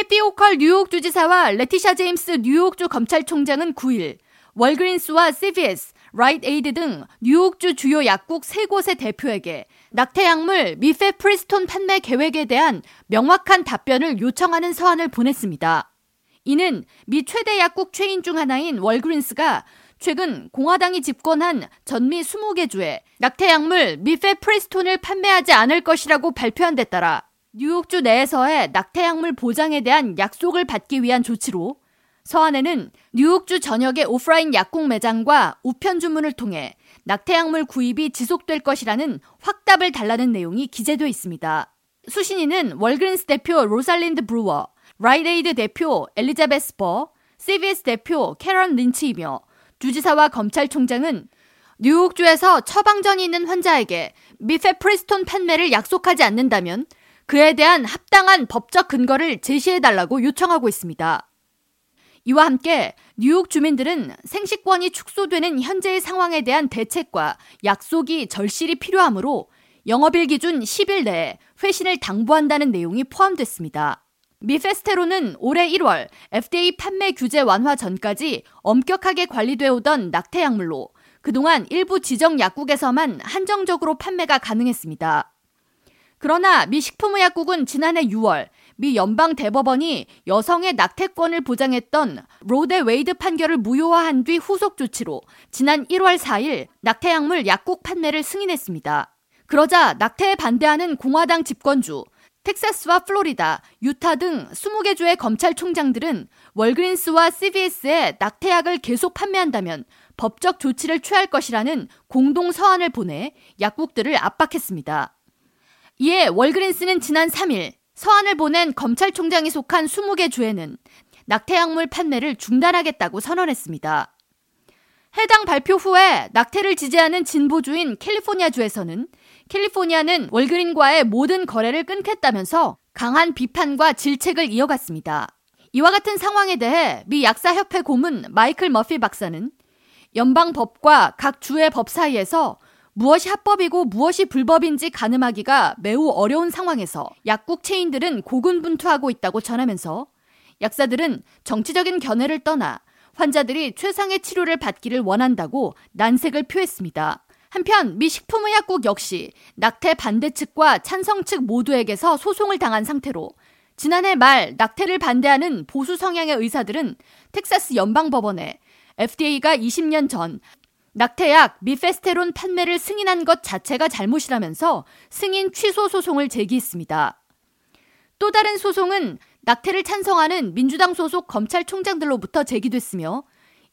캐시 호컬 뉴욕 주지사와 레티샤 제임스 뉴욕주 검찰총장은 9일 월그린스와 CVS, 라이트 에이드 등 뉴욕주 주요 약국 3곳의 대표에게 낙태약물 미페프리스톤 판매 계획에 대한 명확한 답변을 요청하는 서한을 보냈습니다. 이는 미 최대 약국 체인 중 하나인 월그린스가 최근 공화당이 집권한 전미 20개 주에 낙태약물 미페프리스톤을 판매하지 않을 것이라고 발표한 데 따라 뉴욕주 내에서의 낙태약물 보장에 대한 약속을 받기 위한 조치로 서한에는 뉴욕주 전역의 오프라인 약국 매장과 우편 주문을 통해 낙태약물 구입이 지속될 것이라는 확답을 달라는 내용이 기재되어 있습니다. 수신인은 월그린스 대표 로살린드 브루워, 라이트 에이드 대표 엘리자베스 버, CVS 대표 캐런 린치이며 주지사와 검찰총장은 뉴욕주에서 처방전이 있는 환자에게 미페프리스톤 판매를 약속하지 않는다면 그에 대한 합당한 법적 근거를 제시해달라고 요청하고 있습니다. 이와 함께 뉴욕 주민들은 생식권이 축소되는 현재의 상황에 대한 대책과 약속이 절실히 필요하므로 영업일 기준 10일 내에 회신을 당부한다는 내용이 포함됐습니다. 미페스테로는 올해 1월 FDA 판매 규제 완화 전까지 엄격하게 관리되어 오던 낙태 약물로 그동안 일부 지정 약국에서만 한정적으로 판매가 가능했습니다. 그러나 미 식품의약국은 지난해 6월 미 연방 대법원이 여성의 낙태권을 보장했던 로 대 웨이드 판결을 무효화한 뒤 후속 조치로 지난 1월 4일 낙태약물 약국 판매를 승인했습니다. 그러자 낙태에 반대하는 공화당 집권주 텍사스와 플로리다, 유타 등 20개 주의 검찰총장들은 월그린스와 CVS에 낙태약을 계속 판매한다면 법적 조치를 취할 것이라는 공동 서한을 보내 약국들을 압박했습니다. 이에 월그린스는 지난 3일 서한을 보낸 검찰총장이 속한 20개 주에는 낙태약물 판매를 중단하겠다고 선언했습니다. 해당 발표 후에 낙태를 지지하는 진보주인 캘리포니아주에서는 캘리포니아는 월그린과의 모든 거래를 끊겠다면서 강한 비판과 질책을 이어갔습니다. 이와 같은 상황에 대해 미 약사협회 고문 마이클 머피 박사는 연방법과 각 주의 법 사이에서 무엇이 합법이고 무엇이 불법인지 가늠하기가 매우 어려운 상황에서 약국 체인들은 고군분투하고 있다고 전하면서 약사들은 정치적인 견해를 떠나 환자들이 최상의 치료를 받기를 원한다고 난색을 표했습니다. 한편 미 식품의약국 역시 낙태 반대 측과 찬성 측 모두에게서 소송을 당한 상태로 지난해 말 낙태를 반대하는 보수 성향의 의사들은 텍사스 연방법원에 FDA가 20년 전 낙태약 미페스테론 판매를 승인한 것 자체가 잘못이라면서 승인 취소 소송을 제기했습니다. 또 다른 소송은 낙태를 찬성하는 민주당 소속 검찰총장들로부터 제기됐으며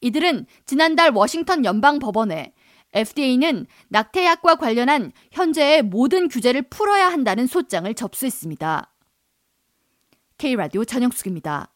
이들은 지난달 워싱턴 연방 법원에 FDA는 낙태약과 관련한 현재의 모든 규제를 풀어야 한다는 소장을 접수했습니다. K라디오 전영숙입니다.